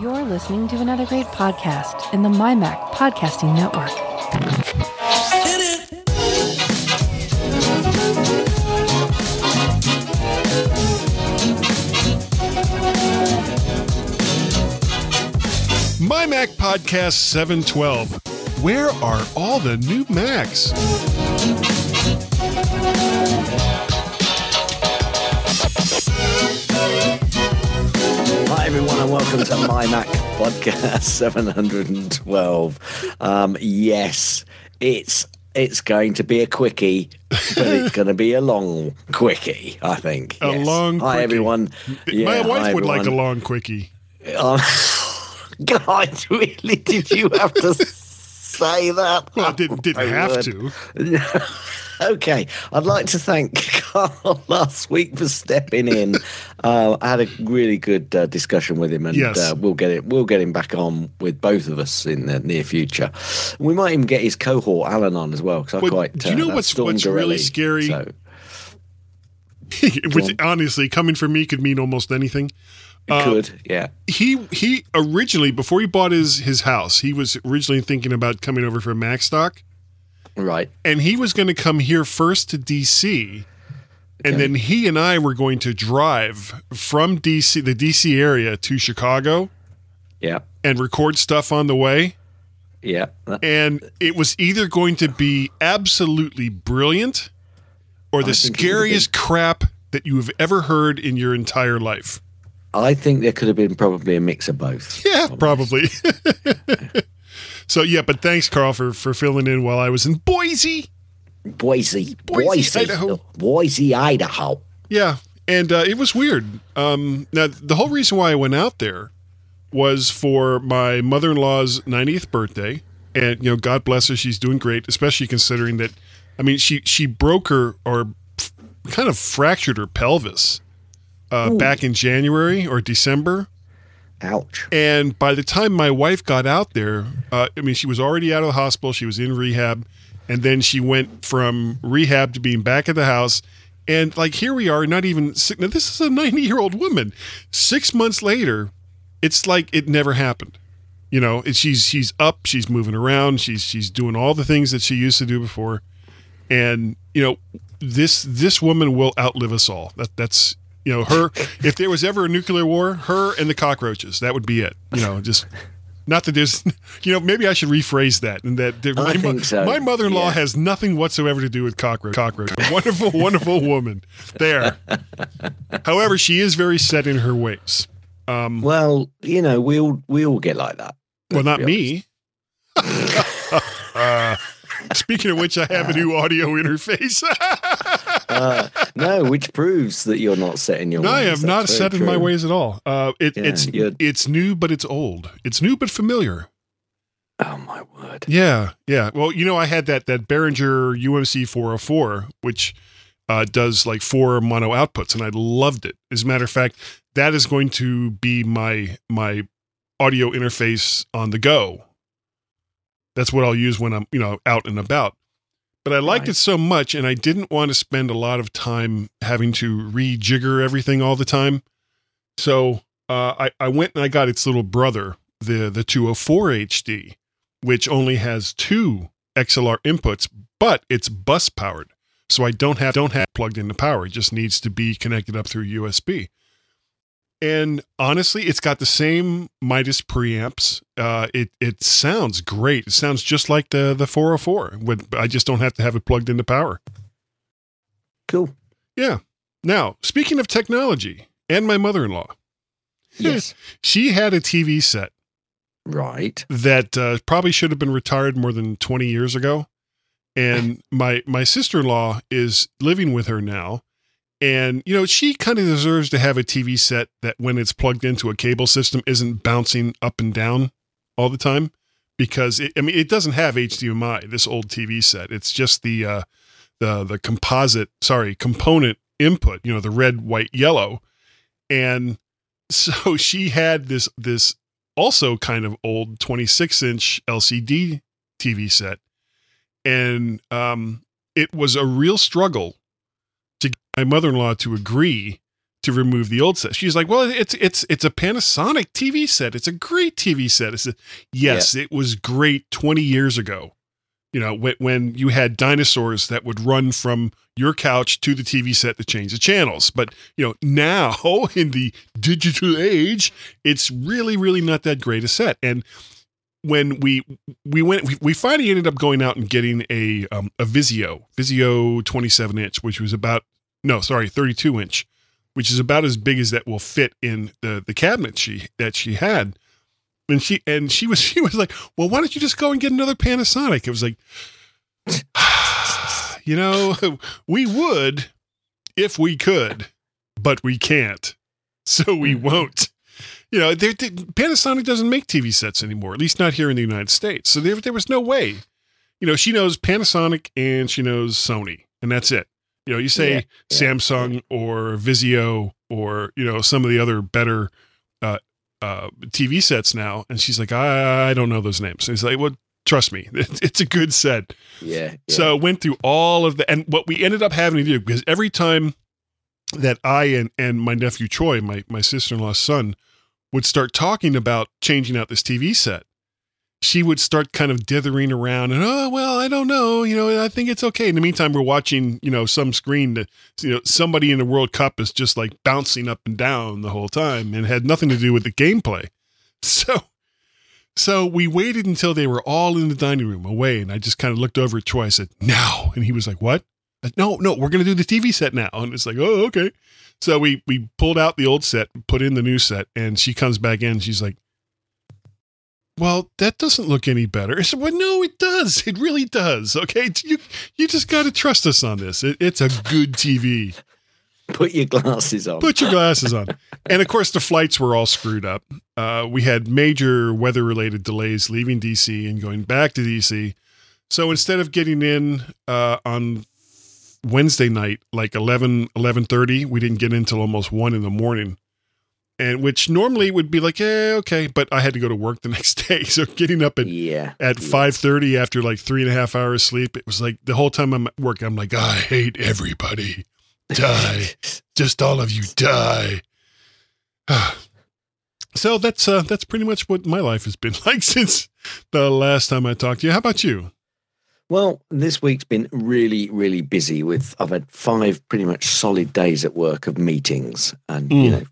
You're listening to another great podcast in the MyMac Podcasting Network. My Mac Podcast 712. Where are all the new Macs? Everyone, and welcome to My Mac Podcast 712. Um, yes, it's it's going to be a quickie, but it's going to be a long quickie, I think. A Yes. long Hi, quickie. everyone. My wife would like a long quickie. Um, God, really? Did you have to say that? Well, didn't, didn't I have would. to. okay, I'd like to thank Carl last week for stepping in. Uh, I had a really good uh, discussion with him, and Yes. uh, we'll get it. We'll get him back on with both of us in the near future. We might even get his cohort Alan on as well. Because I quite. do you uh, know what's- Storm what's really scary? So, Which honestly, coming from me, could mean almost anything. Uh, good, yeah. He he originally before he bought his his house, he was originally thinking about coming over for Macstock, Right. and he was going to come here first to DC, and Okay. then he and I were going to drive from DC, the DC area, to Chicago Yeah. and record stuff on the way. Yeah. And it was either going to be absolutely brilliant or the scariest crap that you have ever heard in your entire life. I think there could have been probably a mix of both. Yeah, probably. so yeah, but thanks, Carl, for for filling in while I was in Boise. Boise, Boise, Boise, Idaho. Boise, Idaho. Yeah, and uh, it was weird. Um, now the whole reason why I went out there was for my mother-in-law's 90th birthday, and you know, God bless her, she's doing great, especially considering that. I mean, she she broke her or f- kind of fractured her pelvis uh, back in January or December. Ouch. And by the time my wife got out there, uh, I mean, she was already out of the hospital. She was in rehab. And then she went from rehab to being back at the house. And like, here we are, not even, si- now this is a 90 year old woman. Six months later, it's like it never happened. You know, she's, she's up, she's moving around, she's, she's doing all the things that she used to do before. And, you know, this, this woman will outlive us all. That, that's, you know, her, if there was ever a nuclear war, her and the cockroaches, that would be it. You know, just not that there's, you know, maybe I should rephrase that and that there, my, think so. my mother-in-law Yeah. has nothing whatsoever to do with cockroach. Cockroach, a wonderful, wonderful woman. There. However, she is very set in her ways. Um, Well, you know, we all we all get like that. well, not me. uh, speaking of which, I have a new audio interface. Uh, no, which proves that you're not set in your no, I ways. have not That's set in my ways at all. Uh, it, Yeah, it's you're- it's new, but it's old. It's new but familiar. Oh my word! Yeah, yeah. Well, you know, I had that that Behringer UMC 404, which uh, does like four mono outputs, and I loved it. As a matter of fact, that is going to be my my audio interface on the go. That's what I'll use when I'm you know out and about. But I liked Right. it so much, and I didn't want to spend a lot of time having to rejigger everything all the time. So uh, I I went and I got its little brother, the the 204 HD which only has two XLR inputs, but it's bus powered. So I don't have don't have plugged into power. It just needs to be connected up through USB. And honestly, it's got the same Midas preamps. Uh, it it sounds great. It sounds just like the the 404. With I just don't have to have it plugged into power. Cool. Yeah. Now, speaking of technology, and my mother-in-law, Yes. she had a TV set right. that uh, probably should have been retired more than 20 years ago and my my sister-in-law is living with her now and you know she kind of deserves to have a TV set that when it's plugged into a cable system isn't bouncing up and down all the time. Because it, I mean it doesn't have HDMI this old TV set. It's just the uh the the composite sorry component input you know the red white yellow. And so she had this this also kind of old 26 inch LCD TV set. And um, it was a real struggle to get my mother in law to agree to remove the old set. She's like, "Well, it's it's it's a Panasonic TV set. It's a great TV set." I said, "Yes, it was great 20 years ago. You know, when when you had dinosaurs that would run from your couch to the TV set to change the channels. But, you know, now in the digital age, it's really really not that great a set." And when we we went we, we finally ended up going out and getting a um, a Vizio Vizio 27 inch which was about no sorry 32 inch which is about as big as that will fit in the the cabinet she that she had. And she and she was she was like well why don't you just go and get another Panasonic? It was like you know we would if we could but we can't. So we won't you know, they, Panasonic doesn't make TV sets anymore, at least not here in the United States. So there, there was no way. You know, she knows Panasonic and she knows Sony, and that's it. You know, you say Yeah, yeah. Samsung or Vizio or you know some of the other better uh, uh, TV sets now, and she's like, I, I don't know those names. And it's like, well, trust me, it's a good set. Yeah. yeah. So went through all of the and what we ended up having to do because every time that I and and my nephew Troy, my my sister in law's son, would start talking about changing out this TV set, she would start kind of dithering around and oh well I don't know you know I think it's okay. In the meantime, we're watching you know some screen that you know somebody in the World Cup is just like bouncing up and down the whole time and had nothing to do with the gameplay. So. So we waited until they were all in the dining room away, and I just kind of looked over at Troy. I said, "Now," and he was like, "What?" No, no, we're going to do the TV set now. And it's like, oh, okay. So we we pulled out the old set, put in the new set, and she comes back in. She's like, "Well, that doesn't look any better." I said, "Well, no, it does. It really does. Okay, you you just got to trust us on this. It, it's a good TV. put your glasses on. Put your glasses on." And of course, the flights were all screwed up. Uh, we had major weather related delays leaving DC and going back to DC. So instead of getting in uh, on Wednesday night, like 11, 11.30, we didn't get in until almost 1 in the morning. And which normally would be like, yeah, okay. But I had to go to work the next day. So getting up at, yeah. at yeah. 5.30 after like three and a half hours sleep, it was like the whole time I'm at work, I'm like, I hate everybody. Die. Just all of you die. so that's uh, that's pretty much what my life has been like since the last time I talked to you. How about you? Well, this week's been really, really busy with I've had five pretty much solid days at work of meetings and you Mm. know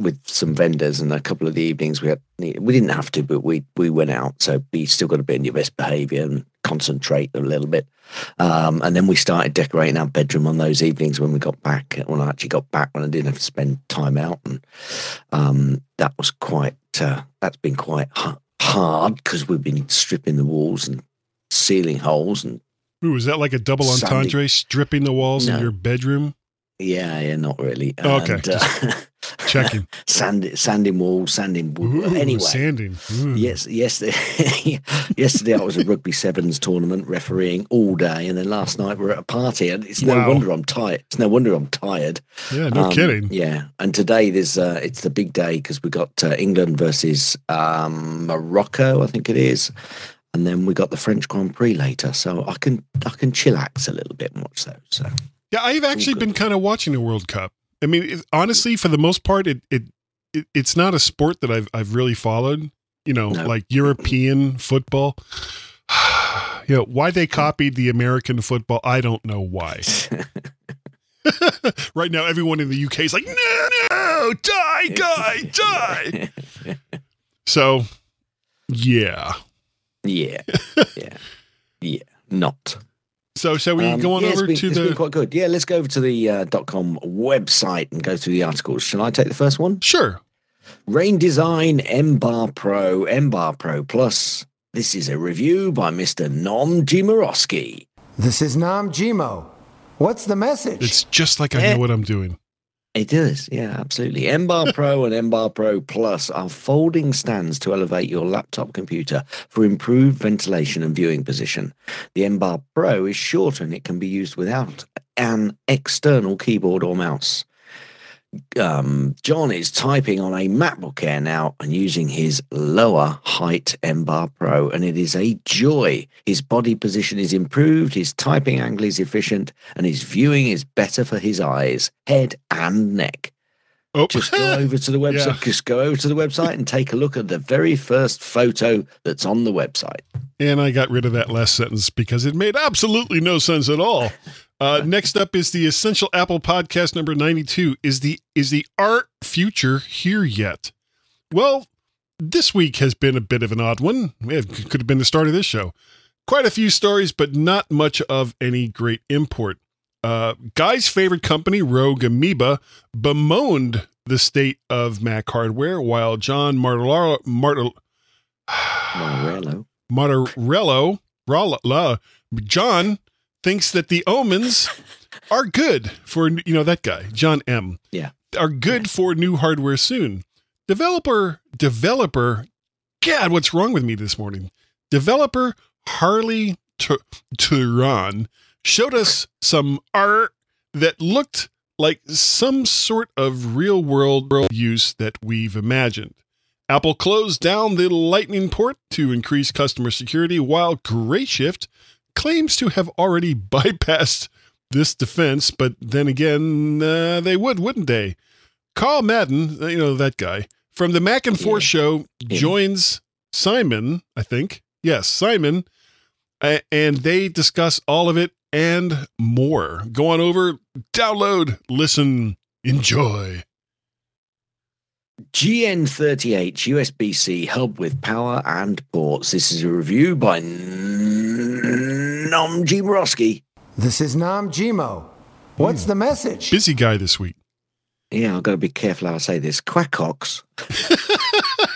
with some vendors and a couple of the evenings we had we didn't have to but we we went out. So you still got to be in your best behavior and concentrate a little bit. Um, and then we started decorating our bedroom on those evenings when we got back when I actually got back when I didn't have to spend time out. And um, that was quite uh, that's been quite hard because we've been stripping the walls and sealing holes and Ooh, is that like a double Sandy. entendre, stripping the walls in No. your bedroom? yeah, yeah, not really. Oh, okay, And, uh, Checking. sand, sanding walls, sanding wood. Ooh, anyway, sanding. Ooh. yes, yesterday, yesterday I was at rugby sevens tournament refereeing all day, and then last night we we're at a party, and it's no Wow. wonder I'm tired. It's no wonder I'm tired. Yeah, no Um, kidding. Yeah, and today there's uh, it's the big day because we got uh, England versus um, Morocco, I think it is, and then we got the French Grand Prix later. So I can I can chillax a little bit and watch those. So Yeah, I've actually been kind of watching the World Cup. I mean, it, honestly, for the most part, it, it it it's not a sport that I've I've really followed. You know, No. like European football. you know why they hmm. copied the American football? I don't know why. right now, everyone in the UK is like, no, no, die, guy, die. So, yeah. Yeah, yeah, yeah, not. So, shall we Um, go on yeah, over been- to it's been the? quite good. Yeah, let's go over to the uh, .com website and go through the articles. Shall I take the first one? Sure. Rain Design M Bar Pro, M Bar Pro Plus. This is a review by Mr. Nom Jimarowski. This is Nam Jimo. What's the message? It's just like I Eh. know what I'm doing. It is, yeah, absolutely. M Bar Pro and M Bar Pro Plus are folding stands to elevate your laptop computer for improved ventilation and viewing position. The M Bar Pro is shorter and it can be used without an external keyboard or mouse. Um, John is typing on a MacBook Air now and using his lower height M Bar Pro, and it is a joy. His body position is improved, his typing angle is efficient, and his viewing is better for his eyes, head, and neck. Oh, Just go over to the website. Yeah. Just go over to the website and take a look at the very first photo that's on the website. and I got rid of that last sentence because it made absolutely no sense at all. Uh, next up is the Essential Apple Podcast number 92. Is the is the art future here yet? Well, this week has been a bit of an odd one. It could have been the start of this show. Quite a few stories, but not much of any great import. Uh, Guy's favorite company, Rogue Amoeba, bemoaned the state of Mac hardware, while John Martellaro, Martel, Morello. Martorello, Rolla, John thinks that the omens are good for you know that guy, John M. Yeah. are good for new hardware soon. Developer, developer, God, what's wrong with me this morning? Developer Harley Tur- Turan showed us some art that looked like some sort of real world use that we've imagined. Apple closed down the Lightning port to increase customer security, while Grayshift claims to have already bypassed this defense, but then again, uh, they would, wouldn't they? Carl Madden, uh, you know, that guy, from the Mac and Forth Yeah. show Yeah. joins Simon, I think. Yes, Simon. and they discuss all of it and more. Go on over, download, listen, enjoy. GN38 USB C hub with power and ports. This is a review by Nom Jimrowski. This is Nam Jimo. What's hmm. the message? Busy guy this week. Yeah, I've got to be careful how I say this. Quackox.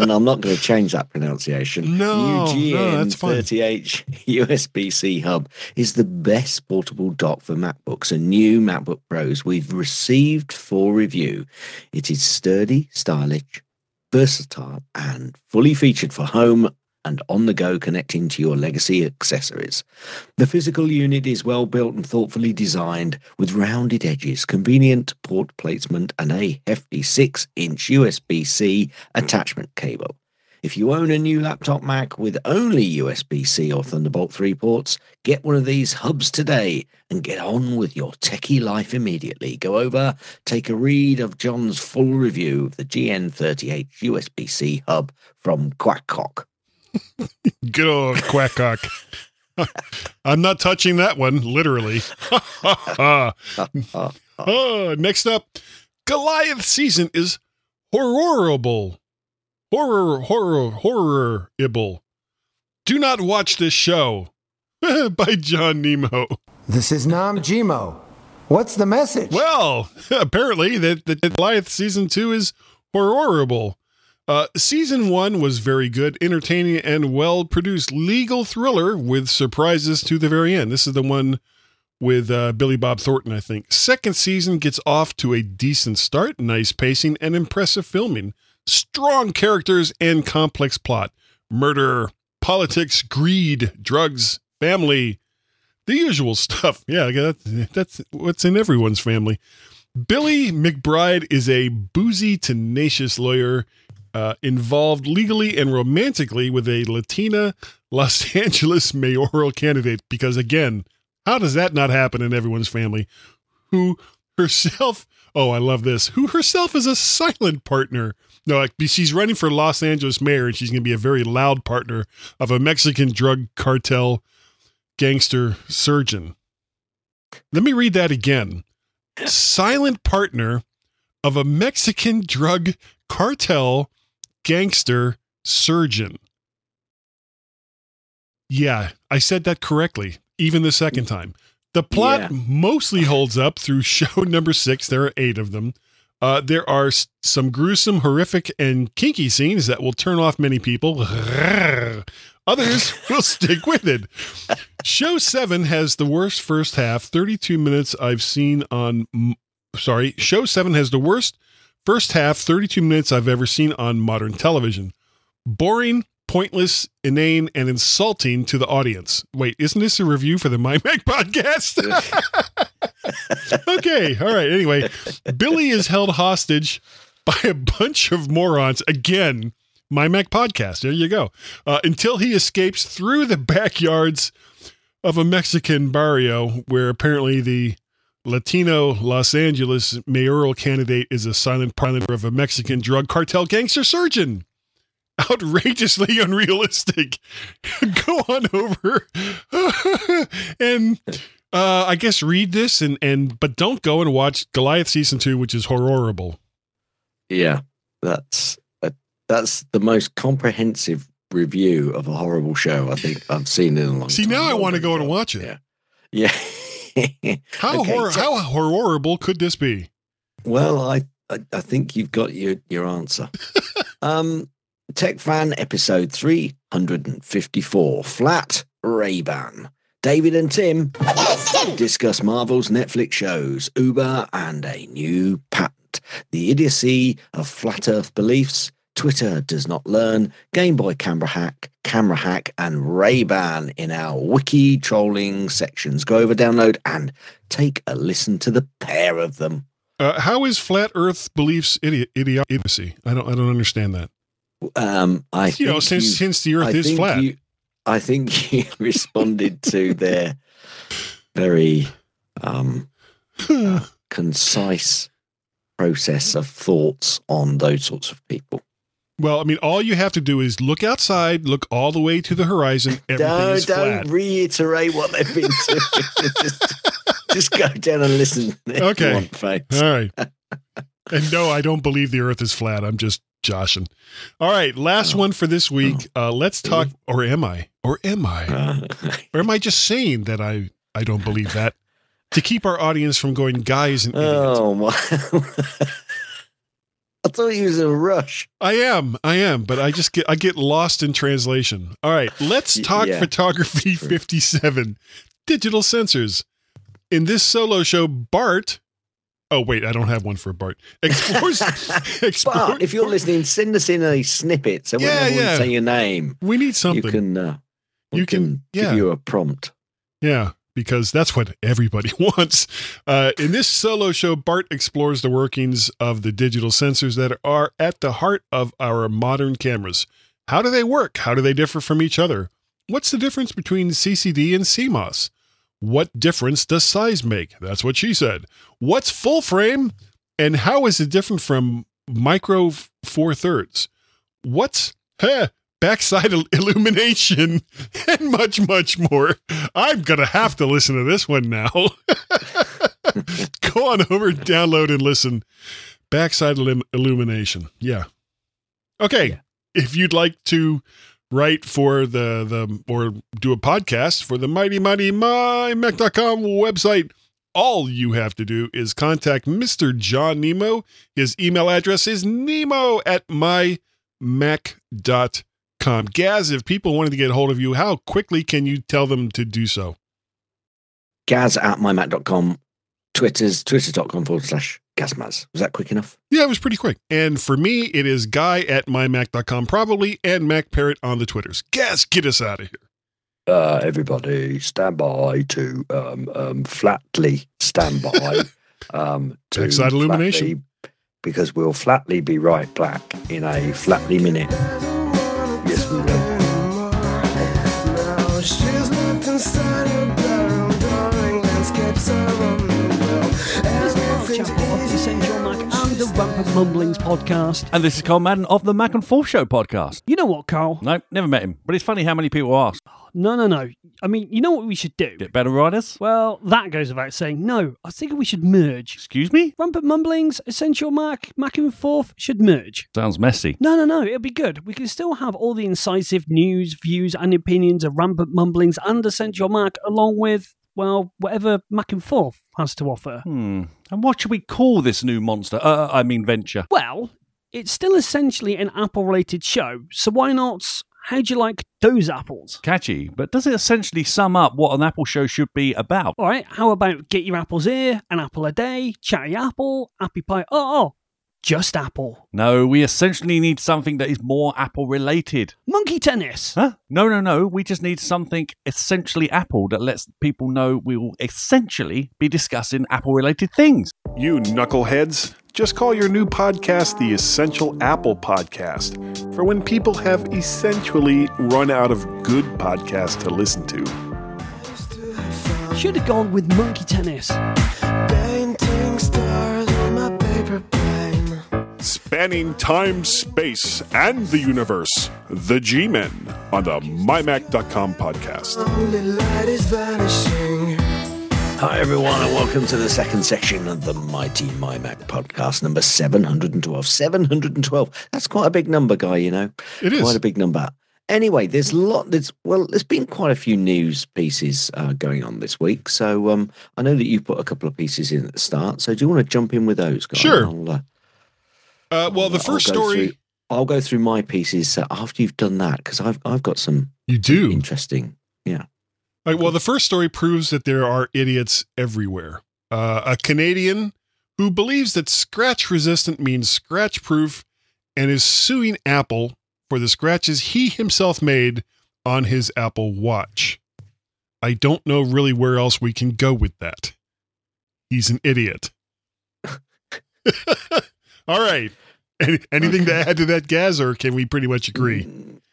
and I'm not going to change that pronunciation. No, New no, that's fine. GN38 USB C hub is the best portable dock for MacBooks and new MacBook Pros we've received for review. It is sturdy, stylish, versatile, and fully featured for home and on the go connecting to your legacy accessories. The physical unit is well built and thoughtfully designed with rounded edges, convenient port placement, and a hefty 6 inch USB C attachment cable. If you own a new laptop Mac with only USB C or Thunderbolt 3 ports, get one of these hubs today and get on with your techie life immediately. Go over, take a read of John's full review of the GN38 USB C hub from Quackcock. Good old quackcock. I'm not touching that one, literally. oh, next up, Goliath season is horrible. Horror, horror, horror-ible. Do not watch this show by John Nemo. This is Nam Jimo. What's the message? Well, apparently that the Goliath season two is horrible. Uh, season one was very good, entertaining, and well produced legal thriller with surprises to the very end. This is the one with uh, Billy Bob Thornton, I think. Second season gets off to a decent start, nice pacing, and impressive filming. Strong characters and complex plot. Murder, politics, greed, drugs, family, the usual stuff. Yeah, that, that's what's in everyone's family. Billy McBride is a boozy, tenacious lawyer uh, involved legally and romantically with a Latina Los Angeles mayoral candidate. Because again, how does that not happen in everyone's family? Who herself, oh, I love this, who herself is a silent partner. No, like she's running for Los Angeles mayor and she's going to be a very loud partner of a Mexican drug cartel gangster surgeon. Let me read that again. Silent partner of a Mexican drug cartel gangster surgeon. Yeah, I said that correctly, even the second time. The plot Yeah. mostly holds up through show number six. There are eight of them. Uh, there are some gruesome, horrific, and kinky scenes that will turn off many people. Others will stick with it. Show seven has the worst first half, 32 minutes I've seen on. Sorry, show seven has the worst first half, 32 minutes I've ever seen on modern television. Boring, pointless, inane, and insulting to the audience. Wait, isn't this a review for the My Mac podcast? okay, all right. Anyway, Billy is held hostage by a bunch of morons again. My Mac podcast. There you go. Uh, until he escapes through the backyards of a Mexican barrio where apparently the Latino Los Angeles mayoral candidate is a silent partner of a Mexican drug cartel gangster surgeon. Outrageously unrealistic. Go on over and uh, I guess read this and and but don't go and watch Goliath season two, which is horrible. Yeah, that's a, that's the most comprehensive review of a horrible show I think I've seen in a long See time. See, now I want to go and watch it. Yeah. Yeah. How Okay, hor- so- how horrible could this be? Well, I, I I think you've got your your answer. um, Tech Fan episode three hundred and fifty four. Flat Ray Ban. David and Tim discuss Marvel's Netflix shows, Uber, and a new patent. The idiocy of flat Earth beliefs. Twitter does not learn. Game Boy camera hack, camera hack, and Ray Ban in our wiki trolling sections. Go over, download, and take a listen to the pair of them. Uh, how is flat Earth beliefs idiot idiocy? I don't I don't understand that. Um, I You know, since you- since the Earth I is flat. You, I think you responded to their very um, uh, concise process of thoughts on those sorts of people. Well, I mean, all you have to do is look outside, look all the way to the horizon. Everything Don't, is don't reiterate what they've been doing. just, just go down and listen. Okay. want. All right. and no, I don't believe the Earth is flat. I'm just joshing. All right, last Oh. one for this week. Uh, let's talk. Or am I? Or am I? Uh, Or am I just saying that I I don't believe that? To keep our audience from going, guys and idiots. oh my! I thought he was in a rush. I am, I am, but I just get I get lost in translation. All right, let's talk yeah, photography 57. Digital sensors. In this solo show, Bart Oh wait, I don't have one for Bart. Explores explore, But if you're listening, send us in a snippet so Yeah, yeah. say your name, we need something. you can uh, we You can- can, yeah. give you a prompt. Yeah, because that's what everybody wants. Uh, in this solo show, Bart explores the workings of the digital sensors that are at the heart of our modern cameras. How do they work? How do they differ from each other? What's the difference between CCD and CMOS? What difference does size make? That's what she said. What's full frame? And how is it different from micro four thirds? What's heh, backside illumination? and much, much more. I'm going to have to listen to this one now. Go on over, download, and listen. Backside illu- illumination. Yeah. Okay. Yeah. If you'd like to write for the, the or do a podcast for the mighty, mighty, mymac.com website, all you have to do is contact Mr. John Nemo. His email address is nemo at mymac.com. Gaz, if people wanted to get a hold of you, how quickly can you tell them to do so? Gaz at mymac.com. Twitter's twitter.com forward slash Gazmaz. Was that quick enough? Yeah, it was pretty quick. And for me, it is guy at mymac.com, probably, and Mac Parrot on the Twitters. Gaz, get us out of here. Uh, everybody stand by to um, um, flatly stand by um, to Backside illumination. flatly- because we'll flatly be right back in a flatly minute. Mumblings podcast. And this is Carl Madden of the Mac and Forth Show podcast. You know what, Carl? No, never met him. But it's funny how many people ask. No, no, no. I mean, you know what we should do? Get better riders? Well, that goes without saying. No, I think we should merge. Excuse me? Rampant Mumblings, Essential Mac, Mac and Forth should merge. Sounds messy. No, no, no. It'll be good. We can still have all the incisive news, views, and opinions of Rampant Mumblings and Essential Mac, along with, well, whatever Mac and Forth has to offer. Hmm. And what should we call this new monster? Uh, I mean, venture. Well, it's still essentially an Apple related show, so why not? How'd you like those apples? Catchy, but does it essentially sum up what an Apple show should be about? All right, how about get your apples here, an apple a day, chatty apple, happy pie? Oh, oh, just apple. No, we essentially need something that is more Apple related. Monkey tennis. Huh? No, no, no. We just need something essentially Apple that lets people know we will essentially be discussing Apple related things. You knuckleheads, just call your new podcast the Essential Apple Podcast for when people have essentially run out of good podcasts to listen to. Should have gone with monkey tennis. Better Spanning time, space, and the universe, the G Men on the MyMac.com podcast. Only light. Hi, everyone, and welcome to the second section of the Mighty MyMac podcast, number 712. 712. That's quite a big number, guy, you know. It is. Quite a big number. Anyway, there's a lot. There's well, there's been quite a few news pieces uh, going on this week. So um, I know that you put a couple of pieces in at the start. So do you want to jump in with those, guys? Sure. I'll, uh, Uh, well, the I'll first story through- I'll go through my pieces uh, after you've done that because I've I've got some you do. interesting. All right, well, the first story proves that there are idiots everywhere. Uh, a Canadian who believes that scratch resistant means scratch proof and is suing Apple for the scratches he himself made on his Apple Watch. I don't know really where else we can go with that. He's an idiot. All right. Any, anything to add to that, Gaz, or can we pretty much agree?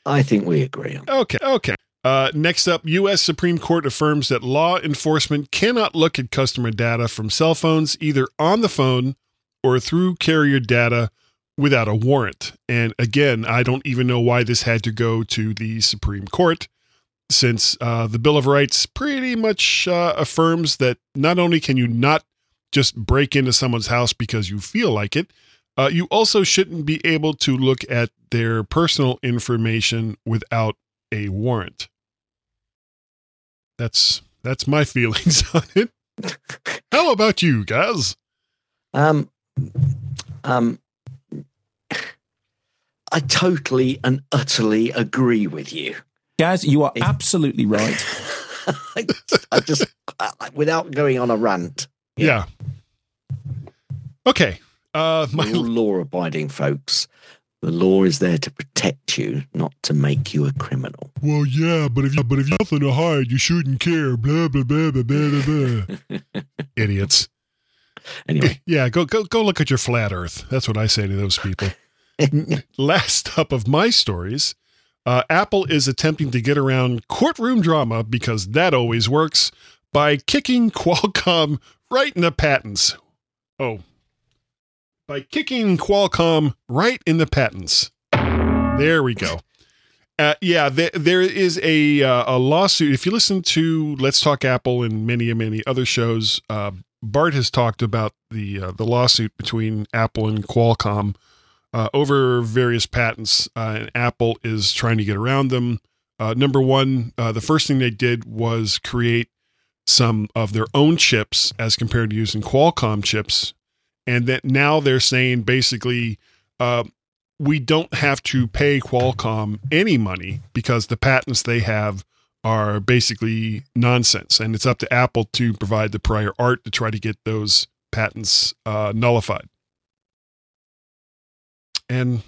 I think we agree. Okay, okay. Uh, next up, U.S. Supreme Court affirms that law enforcement cannot look at customer data from cell phones either on the phone or through carrier data without a warrant. And again, I don't even know why this had to go to the Supreme Court, since uh, the Bill of Rights pretty much uh, affirms that not only can you not just break into someone's house because you feel like it, uh, you also shouldn't be able to look at their personal information without a warrant. That's that's my feelings on it. How about you guys? Um, um, I totally and utterly agree with you. Guys, you are If- absolutely right. I, I just, I, without going on a rant, Yeah. Okay. Uh, we're my all law-abiding folks. The law is there to protect you, not to make you a criminal. well, yeah, but if you but if you nothing to hide, you shouldn't care. Blah blah blah blah blah blah. blah. Idiots. Anyway, Yeah, go go go look at your flat Earth. That's what I say to those people. Last up of my stories, uh, Apple is attempting to get around courtroom drama because that always works by kicking Qualcomm right in the patents. Oh, by kicking Qualcomm right in the patents. There we go. Uh, yeah, there, there is a uh, a lawsuit. If you listen to Let's Talk Apple and many and many other shows, uh, Bart has talked about the uh, the lawsuit between Apple and Qualcomm uh, over various patents, uh, and Apple is trying to get around them. Number one, the first thing they did was create some of their own chips as compared to using Qualcomm chips, and that now they're saying basically uh, we don't have to pay Qualcomm any money because the patents they have are basically nonsense, and it's up to Apple to provide the prior art to try to get those patents uh, nullified. And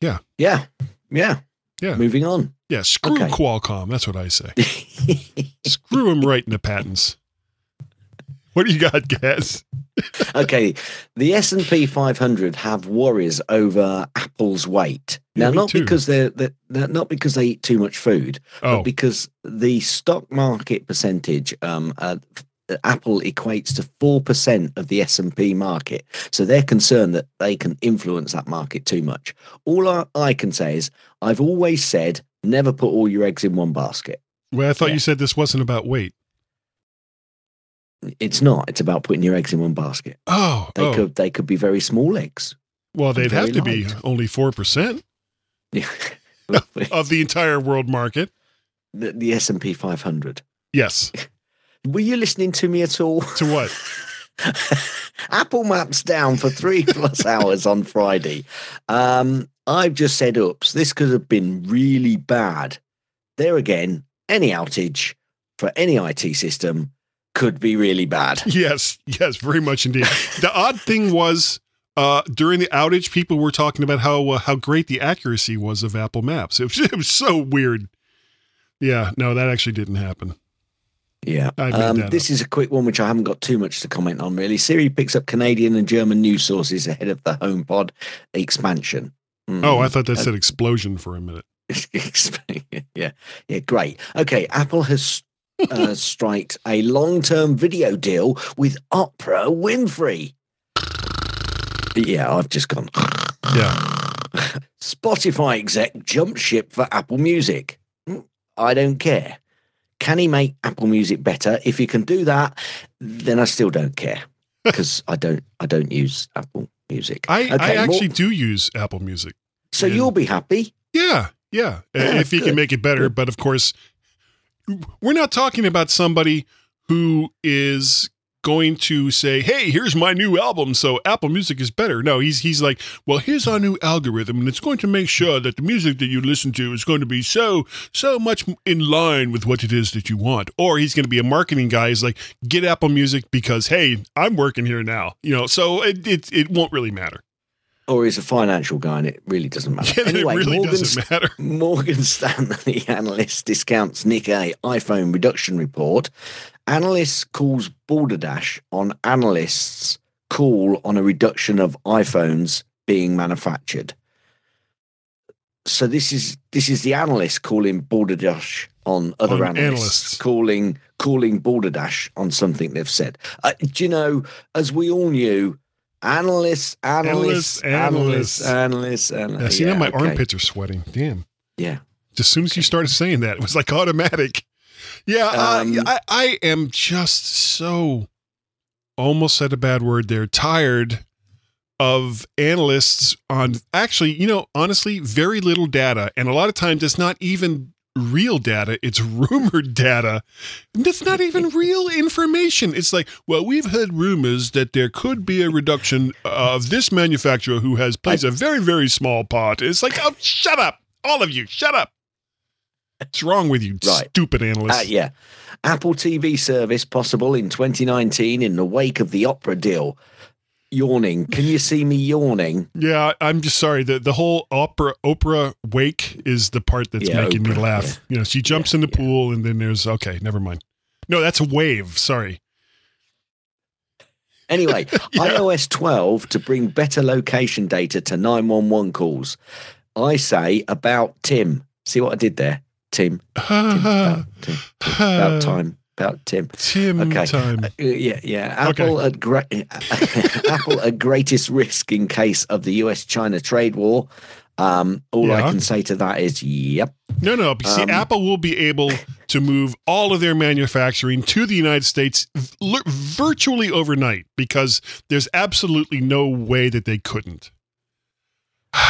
yeah, yeah, Yeah. Yeah. Moving on. yeah, screw Okay. Qualcomm. That's what I say. screw them right in the patents. What do you got, Gaz? okay, the S and P 500 have worries over Apple's weight. Yeah, Now, not too. because they're, they're they're- not because they eat too much food, Oh, but because the stock market percentage, um, uh, Apple equates to four percent of the S and P market. So they're concerned that they can influence that market too much. All I, I can say is, I've always said, never put all your eggs in one basket. well, I thought yeah. you said this wasn't about weight. It's not. It's about putting your eggs in one basket. Oh, They oh. could they could be very small eggs. well, they'd have to be only 4% of the entire world market. the S and P 500. Yes. Were you listening to me at all? To what? Apple Maps down for three plus hours on Friday. Um, I've just said, oops, this could have been really bad. There again, any outage for any IT system could be really bad. Yes, yes, very much indeed. the odd thing was uh, during the outage, people were talking about how uh, how great the accuracy was of Apple Maps. It was, it was so weird. Yeah, no, that actually didn't happen. Yeah. Um, this is a quick one, which I haven't got too much to comment on, really. Siri picks up Canadian and German news sources ahead of the HomePod expansion. Mm. Oh, I thought that said explosion for a minute. yeah, yeah, great. Okay, Apple has uh, striked a long-term video deal with Oprah Winfrey. Yeah, I've just gone. Yeah. Spotify exec jump ship for Apple Music. Mm, I don't care. Can he make Apple Music better? If he can do that, then I still don't care because I don't. I don't use Apple Music. I, I Okay, more- actually do use Apple Music. so you'll be happy. Yeah, yeah. Yeah, if he can make it better, but of course, we're not talking about somebody who is going to say, "Hey, here's my new album, so Apple Music is better." No, he's he's like, "Well, here's our new algorithm, and it's going to make sure that the music that you listen to is going to be so so much in line with what it is that you want." Or he's going to be a marketing guy. He's like, "Get Apple Music because hey, I'm working here now," you know. So it it, it won't really matter. Or he's a financial guy, and it really doesn't matter. Yeah, anyway, it really Morgan doesn't matter. Morgan Stanley analyst discounts Nikkei iPhone reduction report. Analyst calls balderdash on analysts' call on a reduction of iPhones being manufactured. So this is this is the analyst calling balderdash on other On analysts, analysts. calling calling balderdash on something they've said. Uh, do you know, as we all knew, analysts, analysts, Analysts, analysts, analysts. Yeah, see now my armpits are sweating. Damn. Yeah. as soon as you started saying that, it was like automatic. Yeah, uh, Um, I, I am just so almost said a bad word there. Tired of analysts on actually, you know, honestly, very little data, and a lot of times it's not even real data; it's rumored data. And That's not even real information. It's like, well, we've heard rumors that there could be a reduction of this manufacturer who has plays a very, very small part. It's like, oh, shut up, all of you, shut up. What's wrong with you, Right. stupid analysts? Uh, yeah. Apple TV service possible in 2019 in the wake of the Oprah deal. Yawning. Can you see me yawning? Yeah, I'm just sorry. The the whole opera Oprah wake is the part that's Yeah, making me laugh. yeah. You know, she jumps in the pool and then there's okay, never mind. No, that's a wave. Sorry. Anyway, Yeah. iOS 12 to bring better location data to 911 calls. I say about Tim. See what I did there? Tim. Tim, about, Tim, Tim. About time. About Tim. Tim Okay. time. Uh, yeah, yeah. Apple at great Apple at greatest risk in case of the US-China trade war. Um, all I can say to that is, yep. No, no. See, Um, Apple will be able to move all of their manufacturing to the United States v- virtually overnight because there's absolutely no way that they couldn't.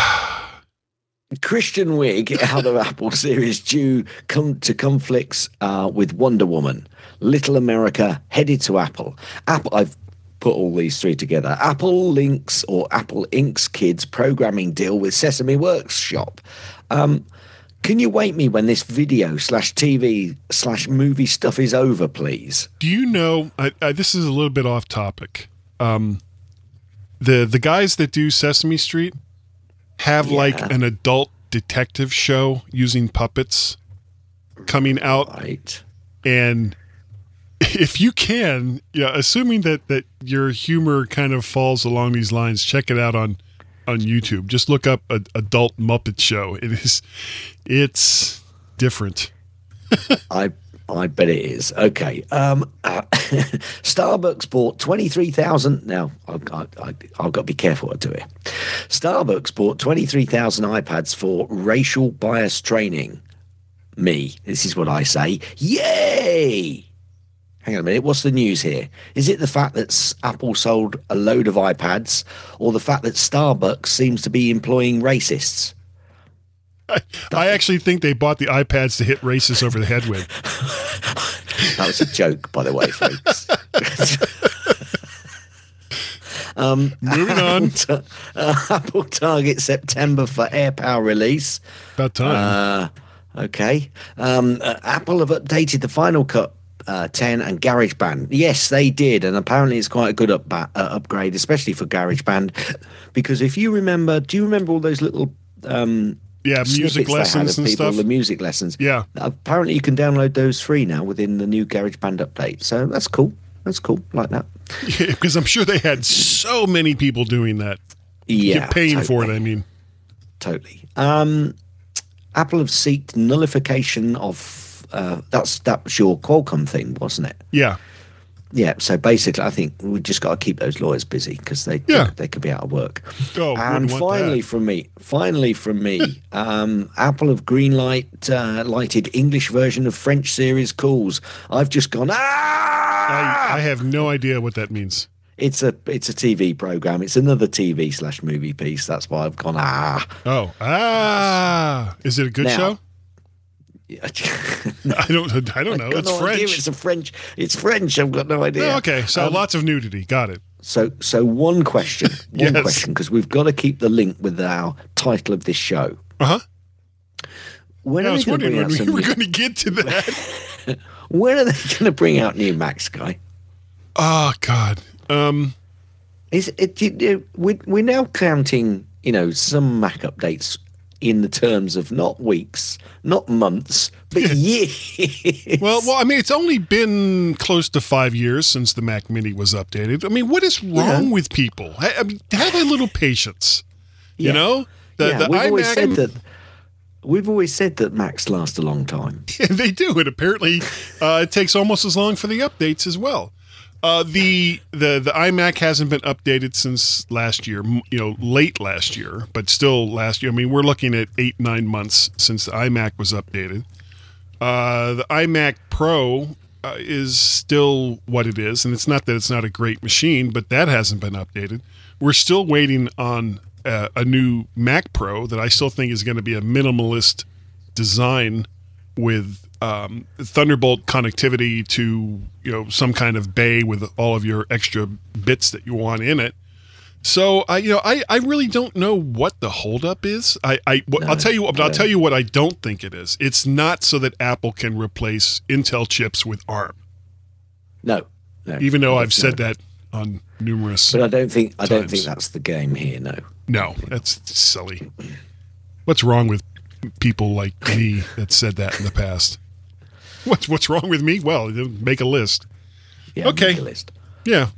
Kristen Wiig out of Apple series due come to conflicts uh, with Wonder Woman. Little America headed to Apple. Apple. I've put all these three together. Apple links or Apple Inks kids programming deal with Sesame Workshop. Um, can you wait me when this video slash TV slash movie stuff is over, please? Do you know? I, I, this is a little bit off topic. Um, the the guys that do Sesame Street have like an adult detective show using puppets coming out, Right. and if you can, yeah, assuming that that your humor kind of falls along these lines, check it out on on YouTube. Just look up a, adult Muppet show. It is, it's different. I I bet it is. Okay. Um, uh, Starbucks bought twenty three thousand. Now I've, I, I've got to be careful what I do here. Starbucks bought twenty three thousand iPads for racial bias training. Me. This is what I say. Yay! Hang on a minute. What's the news here? Is it the fact that Apple sold a load of iPads, or the fact that Starbucks seems to be employing racists? I actually think they bought the iPads to hit racists over the head with. That was a joke, by the way, folks. um, Moving on. Apple, uh, Apple target September for AirPower release. About time. Uh, okay. Um, uh, Apple have updated the Final Cut uh, 10 and GarageBand. Yes, they did, and apparently it's quite a good up, uh, upgrade, especially for GarageBand. Because if you remember, do you remember all those little um, yeah, music snippets they had lessons and people, stuff. The music lessons. Yeah. Apparently, you can download those free now within the new GarageBand update. So that's cool. That's cool. Like that. because I'm sure they had so many people doing that. Yeah. You're paying for it. I mean, Totally. Um, Apple have seeked nullification of. Uh, that's that was your Qualcomm thing, wasn't it? yeah, yeah, so basically, I think we just got to keep those lawyers busy because they Yeah. they could be out of work. Oh, and finally, that. from me, finally from me, um, Apple have greenlight uh, lighted English version of French series calls. I've just gone ah. I, I have no idea what that means. it's a it's a TV program. It's another TV slash movie piece. That's why I've gone ah. Oh, ah, is it a good Now- show? Yeah. I don't. I don't know. It's no idea. French. It's a French. It's French. I've got no idea. Oh, okay, so Um, lots of nudity. Got it. So, so one question, one Yes. question, because we've got to keep the link with our title of this show. Uh huh. When I are they was wondering when we were going to get to that. when are they going to bring out new Macs, guy? oh God. Um. Is it? you know, we we're now counting, you know, some Mac updates in the terms of not weeks, not months, but years. Well, well, I mean, it's only been close to five years since the Mac Mini was updated. I mean, what is wrong Yeah. with people? I, I mean, have a little patience. You Yeah. know, the yeah, the we've always said that. We've always said that Macs last a long time. they do, and apparently, uh, it takes almost as long for the updates as well. Uh, the the the iMac hasn't been updated since last year, you know, late last year, but still last year. I mean, we're looking at eight nine months since the iMac was updated. Uh, the iMac Pro uh, is still what it is, and it's not that it's not a great machine, but that hasn't been updated. We're still waiting on uh, a new Mac Pro that I still think is going to be a minimalist design with um, Thunderbolt connectivity to you know some kind of bay with all of your extra bits that you want in it. So I you know I, I really don't know what the holdup is. I, I what, I'll tell you what, but I'll tell you what I don't think it is. It's not so that Apple can replace Intel chips with ARM. No, no. Even though I've said no. that on numerous. but I don't think I don't think that's the game here. No. No, that's silly. What's wrong with people like me that said that in the past? What's what's wrong with me? Well, make a list. Yeah, Okay. list. Yeah.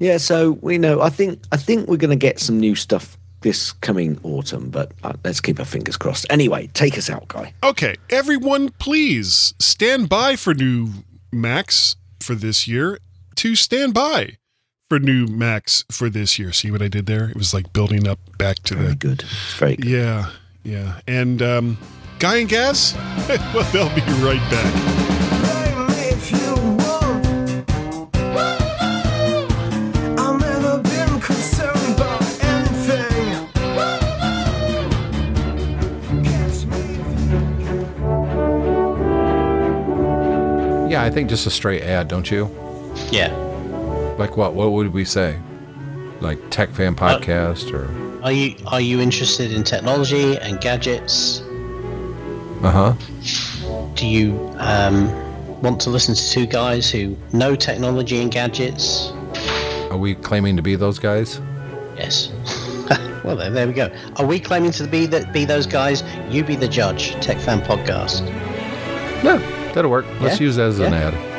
Yeah, so we know. I think I think we're going to get some new stuff this coming autumn, but uh, let's keep our fingers crossed. Anyway, take us out, guy. Okay, everyone, please stand by for new Macs for this year. To stand by for new Macs for this year. See what I did there? It was like building up back to Very the. good. It's very good. Yeah, yeah. And um, Guy and Gaz, well, they'll be right back. Blame me if you want. I've never been concerned about anything. Catch me if you Yeah, I think just a straight ad, don't you? Yeah. Like what? What would we say? Like Tech Fan uh, Podcast or? Are you are you interested in technology and gadgets? Uh huh. Do you um, want to listen to two guys who know technology and gadgets? Are we claiming to be those guys? Yes. well, there, there we go. Are we claiming to be that be those guys? You be the judge. Tech Fan Podcast. No, that'll work. Let's Yeah? use that as an ad.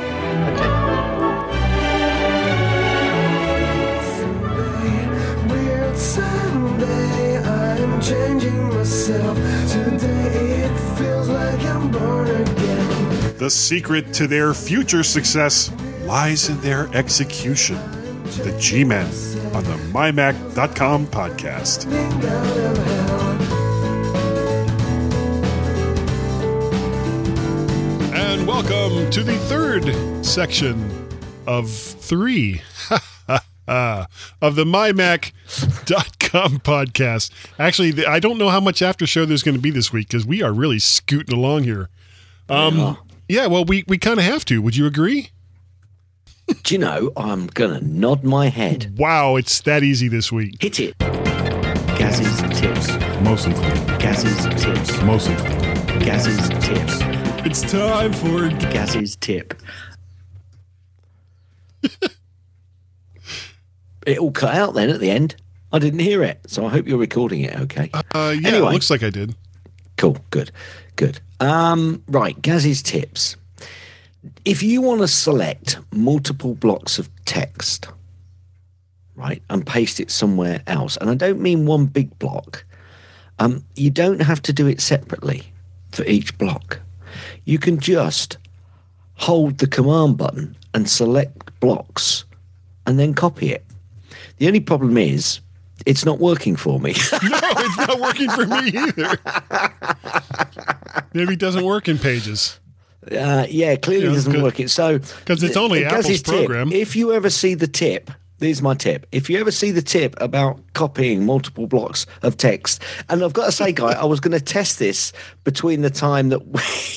The secret to their future success lies in their execution. The G Men on the MyMac.com podcast. And welcome to the third section of three of the MyMac.com podcast. Actually, I don't know how much after show there's going to be this week because we are really scooting along here. Um, yeah, well, we, we kind of have to. Would you agree? Do you know? I'm gonna nod my head. Wow, it's that easy this week. Hit it. Gaz's tips. Mostly clean. Gaz's tips. Mostly clean. Gaz's tips. It's time for. Gaz's tip. it all cut out then at the end. I didn't hear it, so I hope you're recording it. Okay. Uh, yeah, Anyway. it looks like I did. Cool. Good. Good. Um, right. Gaz's tips. If you want to select multiple blocks of text, right, and paste it somewhere else, and I don't mean one big block, um, you don't have to do it separately for each block. You can just hold the command button and select blocks and then copy it. The only problem is it's not working for me. no, it's not working for me either. Maybe it doesn't work in pages. Uh, yeah, clearly Yeah, doesn't work. It so because it's only Apple's tip, program. If you ever see the tip, here's my tip. If you ever see the tip about copying multiple blocks of text, and I've got to say, guy, I was going to test this between the time that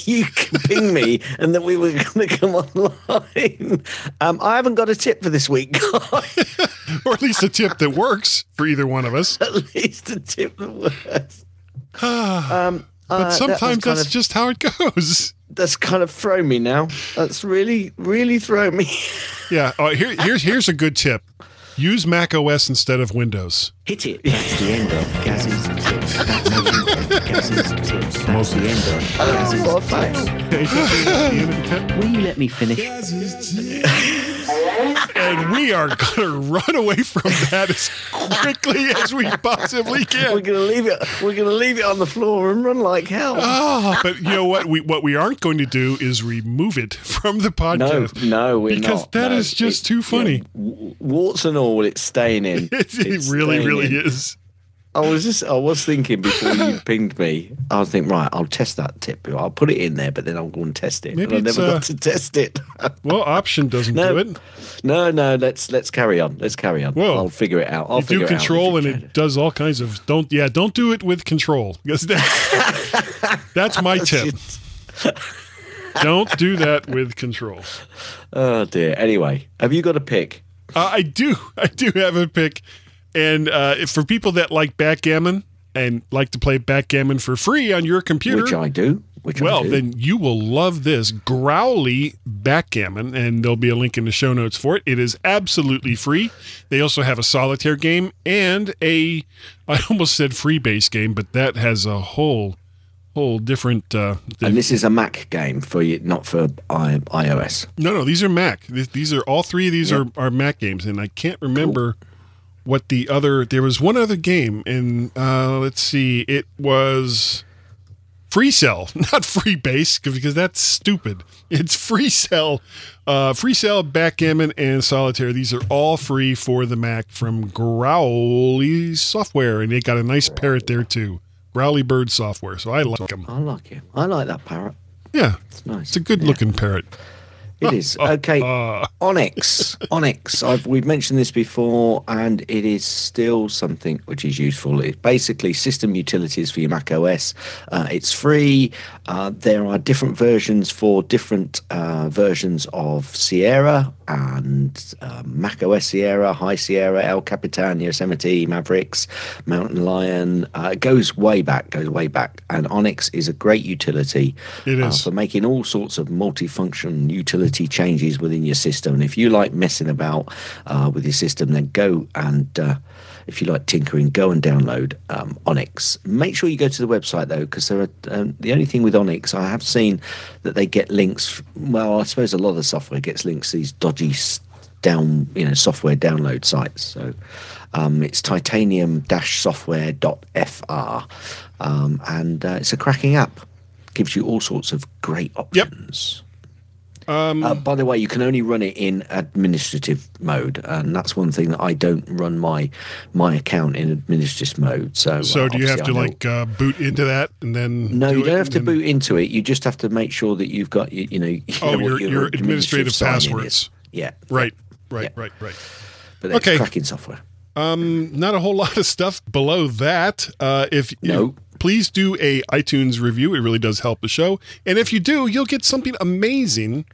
you ping me and that we were going to come online. Um, I haven't got a tip for this week, guy. Or at least a tip that works for either one of us. At least a tip that works. but Um, uh, sometimes kind that's of- just how it goes. That's kind of thrown me now. That's really, really thrown me. Yeah. Oh, here, here's here's a good tip. Use Mac OS instead of Windows. Hit it. That's the end of Gaz's tips. That's oh, Gaz's tips. That's the end of Gaz's tips. Will you let me finish? And we are going to run away from that as quickly as we possibly can. We're can. gonna leave it. We're gonna leave it on the floor and run like hell. Oh, but you know what? We what we aren't going to do is remove it from the podcast. no, we're because not. that no. is just It- too funny. warts and all, it's staying in. It, it really, really in. is. I was just, I was thinking before you pinged me. I was thinking, right, I'll test that tip. I'll put it in there, but then I'll go and test it. Maybe and I never uh, got to test it. Well, option doesn't No. do it. no, no, let's let's carry on. Let's carry on. Whoa. I'll figure it out. I'll you figure do it out control you and can. it does all kinds of don't yeah don't do it with control because that's my tip don't do that with control Oh dear. Anyway, have you got a pick? uh, i do i do have a pick and uh, if for people that like backgammon and like to play backgammon for free on your computer Which I do. Which I well, do. then you will love this Growly backgammon, and there'll be a link in the show notes for it. It is absolutely free. They also have a solitaire game and a, I almost said free base game, but that has a whole, whole different. Uh, and this is a Mac game for you, not for I, iOS. no, no, these are Mac. These, these are all three of these are, are Mac games, and I can't remember what the other. There was one other game, and uh, let's see, it was free cell, not free base, because that's stupid. It's free cell, uh, free cell, backgammon, and solitaire. These are all free for the Mac from Growly Software, and they got a nice parrot there too. Growlybird Software, so I like them. I like it. I like that parrot. Yeah, It's nice. it's a good looking parrot. It is. Okay. Onyx. Onyx. I've, we've mentioned this before, and it is still something which is useful. It's basically system utilities for your Mac OS. Uh, it's free. Uh, there are different versions for different uh, versions of Sierra and uh, Mac OS Sierra, High Sierra, El Capitan, Yosemite, Mavericks, Mountain Lion. Uh, it goes way back, goes way back. And Onyx is a great utility It uh, for making all sorts of multifunction utility changes within your system. And if you like messing about uh, with your system, then go and uh, if you like tinkering, go and download um, Onyx. Make sure you go to the website though, because there are um, the only thing with Onyx I have seen that they get links. Well, I suppose a lot of the software gets links to these dodgy down, you know, software download sites. So. Um, it's titanium-software.fr, um, and uh, it's a cracking app. Gives you all sorts of great options. Um, Uh, by the way, you can only run it in administrative mode, and that's one thing that I don't run my my account in administrative mode. So, so uh, do you have to like uh, boot into that and then? No, do you don't have to and- boot into it. You just have to make sure that you've got you, you know. You Oh, know what your- your administrative sign-in passwords. Yeah, Right, right, Yeah. right, right. but it's Okay. cracking software. Um, not a whole lot of stuff below that. Uh, if No. if- please do a iTunes review. It really does help the show. And if you do, you'll get something amazing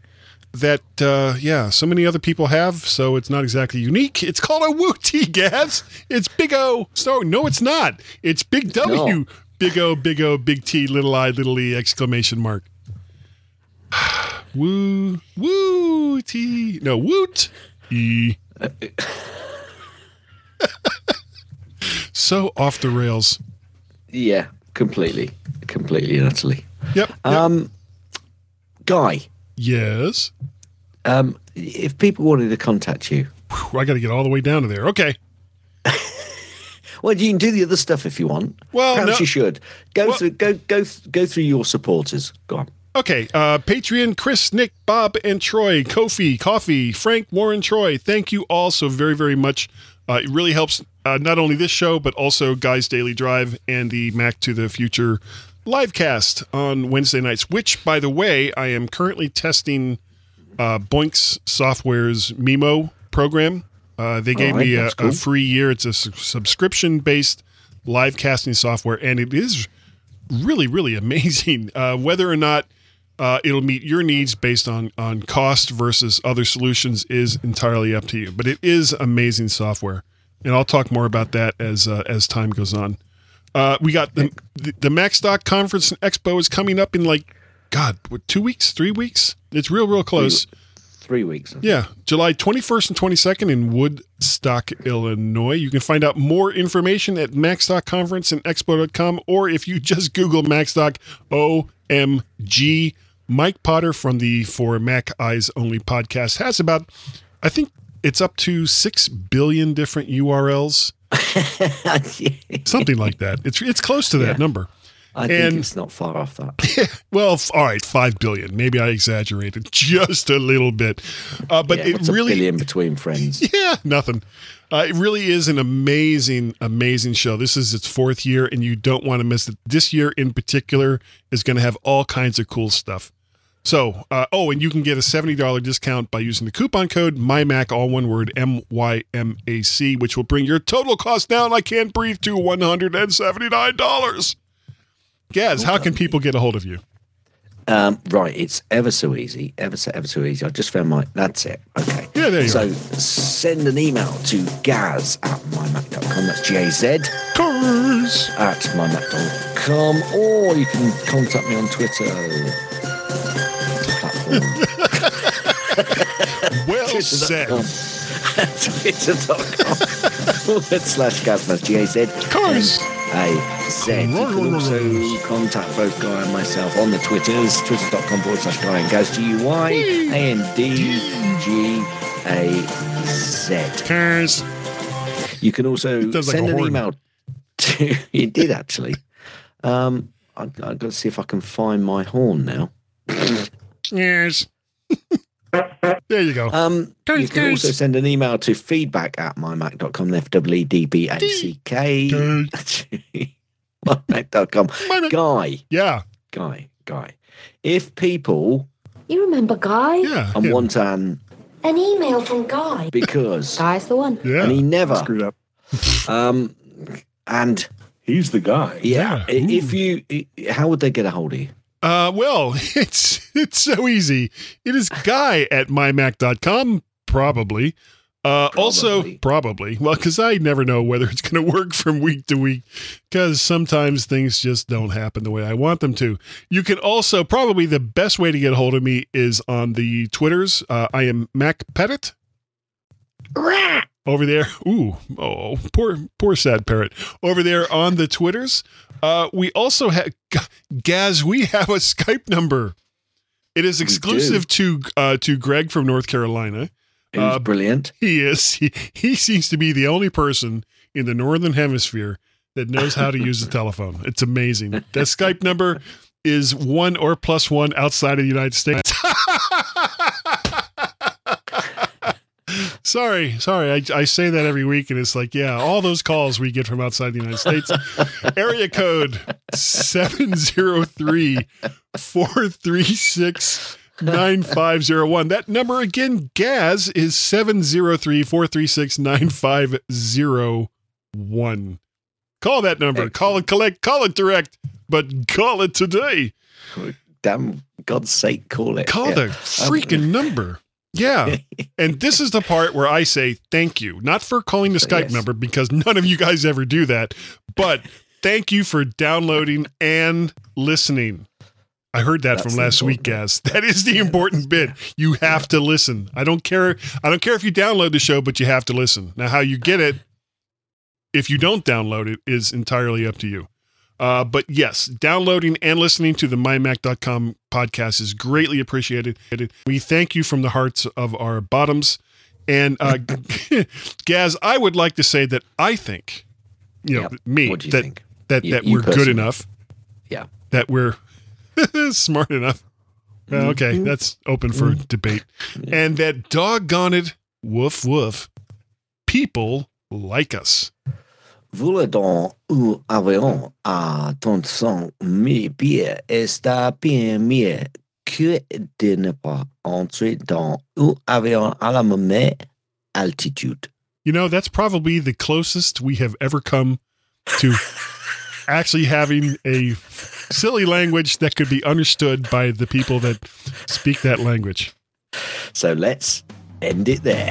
that uh, yeah, so many other people have. So it's not exactly unique. It's called a Woo T Gas. It's Big O. So no, it's not. It's Big W. not. Big O, Big O, Big T, little I, little E, exclamation mark. woo, woo T. No, woot E. so off the rails. Yeah, completely, completely and utterly. Yep. yep. Um, Guy, yes. um, if people wanted to contact you, Whew, I got to get all the way down to there. Okay. well, you can do the other stuff if you want. Well, perhaps no- you should go Well- through go go go through your supporters. Go on. Okay, uh, Patreon, Chris, Nick, Bob, and Troy, Kofi, Coffee, Frank, Warren, Troy. Thank you all so very, very much. Uh, it really helps uh, not only this show, but also Guys Daily Drive and the Mac to the Future live cast on Wednesday nights, which, by the way, I am currently testing uh, Boinx Software's Mimo program. Uh, they gave right, me a, cool. a free year. It's a subscription based live casting software, and it is really, really amazing. Uh, whether or not uh, it'll meet your needs based on on cost versus other solutions is entirely up to you. But it is amazing software, and I'll talk more about that as uh, as time goes on. Uh, we got the the, the MacStock conference and expo is coming up in like God, what, two weeks, three weeks. It's real, real close. Three weeks. Yeah, July 21st and 22nd in Woodstock, Illinois. You can find out more information at Macstock Conference and Expo.com, or if you just Google Macstock OMG. Mike Potter from the For Mac Eyes Only podcast has about, I think it's up to 6 billion different URLs, something like that. It's, it's close to that Yeah. number. I And- think it's not far off that. Well, all right, 5 billion. Maybe I exaggerated just a little bit. Uh, but Yeah, it really a billion between friends. Yeah, nothing. Uh, it really is an amazing, amazing show. This is its fourth year, and you don't want to miss it. This year in particular is going to have all kinds of cool stuff. So, uh, oh, and you can get a $70 discount by using the coupon code MyMac, all one word, M Y M A C, which will bring your total cost down, I can't breathe, to $179. Gaz, how can people get a hold of you? Um, right, it's ever so easy, ever so ever so easy. I just found my. That's it. Okay. Yeah, there you so are. send an email to gaz at mymac.com. That's G A Z Cars. at mymac.com, or you can contact me on Twitter. Well said. Twitter.com forward slash Gazmas, G A Z. i Z. You can also contact both Guy and myself on the Twitters, twitter.com forward slash Guy and Gaz, G U Y A N D G A Z. Cars. You can also does like send an horn. email to. You did actually. Um, I, I've got to see if I can find my horn now. Yes. there you go. Um, you Goose, can also send an email to feedback at mymac.com, F W E D B A C K. mymac.com. Mymac. Guy, yeah. guy, guy. If people You remember Guy? Yeah. and yeah. want an An email from Guy. because Guy's the one. Yeah. and he never Screwed up. um and He's the guy. yeah, Yeah. if you how would they get a hold of you? Uh, well, it's it's so easy. It is guy at mymac.com, probably. Uh, also, Probably. probably. Well, because I never know whether it's going to work from week to week, because sometimes things just don't happen the way I want them to. You can also, probably the best way to get a hold of me is on the Twitters. Uh, I am Mac Pettit. Over there, ooh, oh, poor, poor sad parrot. Over there on the Twitters, uh, we also have Gaz. We have a Skype number. It is exclusive to uh, to Greg from North Carolina. Who's Uh, brilliant. He is. He, he seems to be the only person in the northern hemisphere that knows how to use the telephone. It's amazing. That Skype number is one or plus one outside of the United States. sorry, sorry. I, I say that every week, and it's like, yeah, all those calls we get from outside the United States. Area code 703 436 9501. That number again, Gaz, is 703 436 9501. Call that number. Call it collect, call it direct, but call it today. Damn God's sake, call it. Call Yeah. the um, freaking number. Yeah. And this is the part where I say thank you, not for calling the Skype Yes. number because none of you guys ever do that, but thank you for downloading and listening. I heard that That's from last week, Gaz. That is the important bit. You have to listen. I don't care. I don't care if you download the show, but you have to listen. Now, how you get it, if you don't download it, is entirely up to you. Uh, but yes, downloading and listening to the mymac.com podcast is greatly appreciated. We thank you from the hearts of our bottoms. And uh, Gaz, I would like to say that I think, you know, Yep. me, you that, think? that, You- that we're good enough, Yeah. that we're smart enough Well, okay, that's open for debate. And that doggone it, woof woof, people like us. Dans un avion à 35 000 pieds está bien mieux que de ne pas entrer dans un avion à la même altitude. You know, that's probably the closest we have ever come to actually having a silly language that could be understood by the people that speak that language. So let's end it there.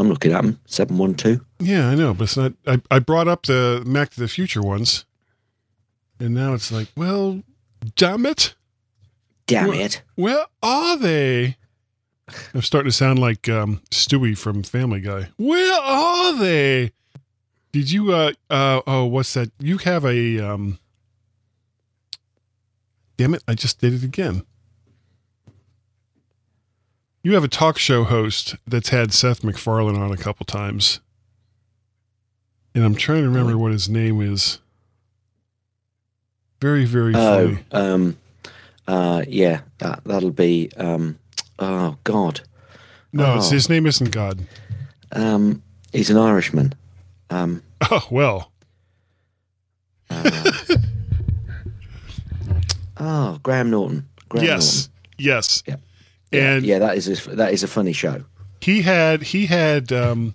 I'm looking at them. 712. Yeah, I know, but it's not. I, I brought up the Mac to the Future ones, and now it's like, well, damn it. Damn Where- it. Where are they? I'm starting to sound like um, Stewie from Family Guy. Where are they? Did you? Uh, uh, oh, what's that? You have a. Um, damn it! I just did it again. You have a talk show host that's had Seth MacFarlane on a couple times, and I'm trying to remember what his name is. Very, very Oh, funny. um, uh, yeah, that, that'll be, um, oh, God. No, it's, Oh. his name isn't God. Um, he's an Irishman. Um, Oh well. uh, oh, Graham Norton. Graham yes, yes. Norton. Yeah, And yeah, that is a, that is a funny show. he had he had um,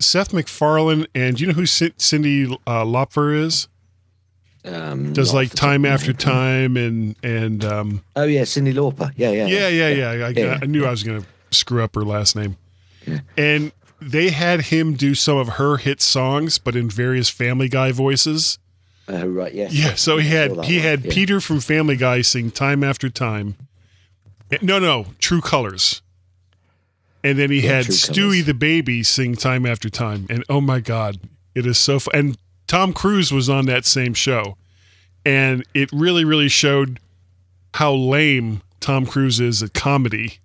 Seth MacFarlane, and you know who Cin- Cyndi uh, Lauper is? Um, Does like off the top time after head. time, and and um, Oh yeah, Cyndi Lauper. Yeah, yeah, yeah, yeah, yeah. I, yeah, I knew I was going to screw up her last name. Yeah. And they had him do some of her hit songs, but in various Family Guy voices. Oh right, yes. Yeah, so he had he one, had yeah. Peter from Family Guy sing "Time After Time." No, no, True Colors. And then he Yeah, had Stewie Colours. the baby sing "Time After Time," and oh my god, it is so. Fu- and Tom Cruise was on that same show, and it really, really showed how lame Tom Cruise is at comedy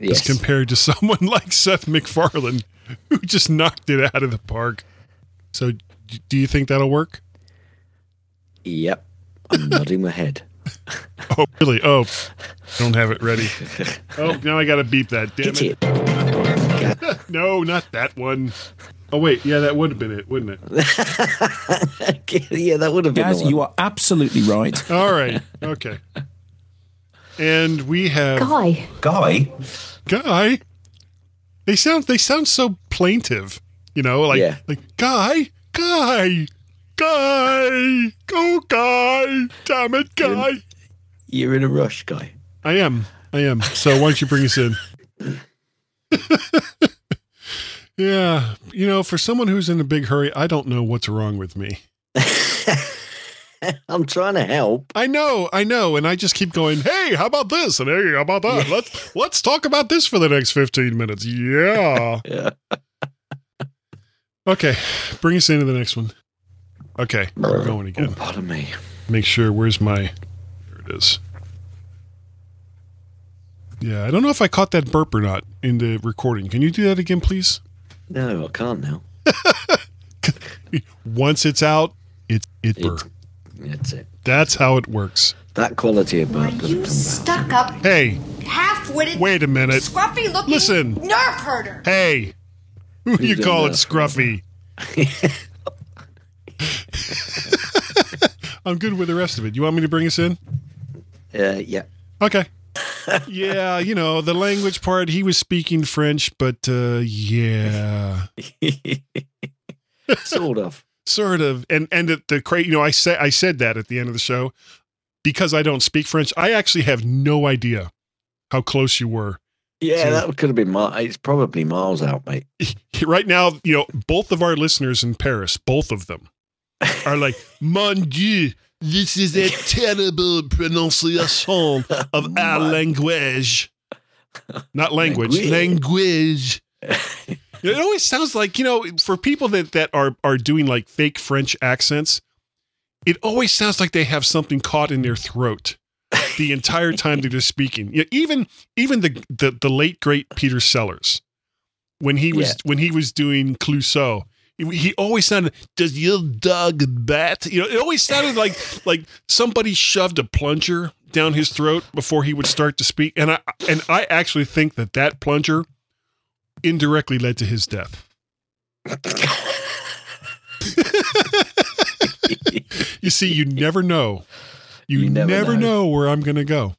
Yes. as compared to someone like Seth MacFarlane, who just knocked it out of the park. So, do you think that'll work? Yep. I'm nodding my head. Oh, really? Oh, don't have it ready. Oh, now I got to beep that. Damn it. it. No, not that one. Oh, wait. Yeah, that would have been it, wouldn't it? yeah, that would have been Gaz, the one. you are absolutely right. All right. Okay. And we have Guy. Guy, Guy. They sound they sound so plaintive, you know, like Yeah. like Guy, Guy, Guy, go Guy, damn it, Guy. You're in a rush, guy. I am, I am. So why don't you bring us in? yeah, you know, for someone who's in a big hurry, I don't know what's wrong with me. I'm trying to help. I know, I know, and I just keep going. Hey, how about this? And hey, how about that? Let's let's talk about this for the next fifteen minutes. Yeah. Yeah. Okay, bring us into the next one. Okay, we're going Oh, again. pardon me. Make sure. Where's my? There it is. Yeah, I don't know if I caught that burp or not in the recording. Can you do that again, please? No, I can't now. Once it's out, it it burp. That's it. That's how it works. That quality of burp doesn't You come back. stuck up, Hey, half-witted, wait a minute. scruffy looking Listen. nerve herder. Hey, who you call it. Scruffy? I'm good with the rest of it. You want me to bring us in? Uh, yeah. Okay. yeah, you know, the language part, he was speaking French, but uh yeah. sort of. Sort of. And and the, the cra you know, I said I said that at the end of the show because I don't speak French. I actually have no idea how close you were. Yeah, So- that could have been. Mi- it's probably miles out, mate. Right now, you know, both of our listeners in Paris, both of them are like, "Mon Dieu, This is a terrible pronunciation of our language. Not language, language. it always sounds like, you know, for people that, that are, are doing like fake French accents, it always sounds like they have something caught in their throat the entire time they're just speaking. Yeah, even even the, the the late great Peter Sellers, when he was Yeah. when he was doing Clouseau, he always sounded, "Does your dog bat?" You know, it always sounded like like somebody shoved a plunger down his throat before he would start to speak. And I and I actually think that that plunger indirectly led to his death. you see, you never know. You, You never, never know. know. where I'm going to go.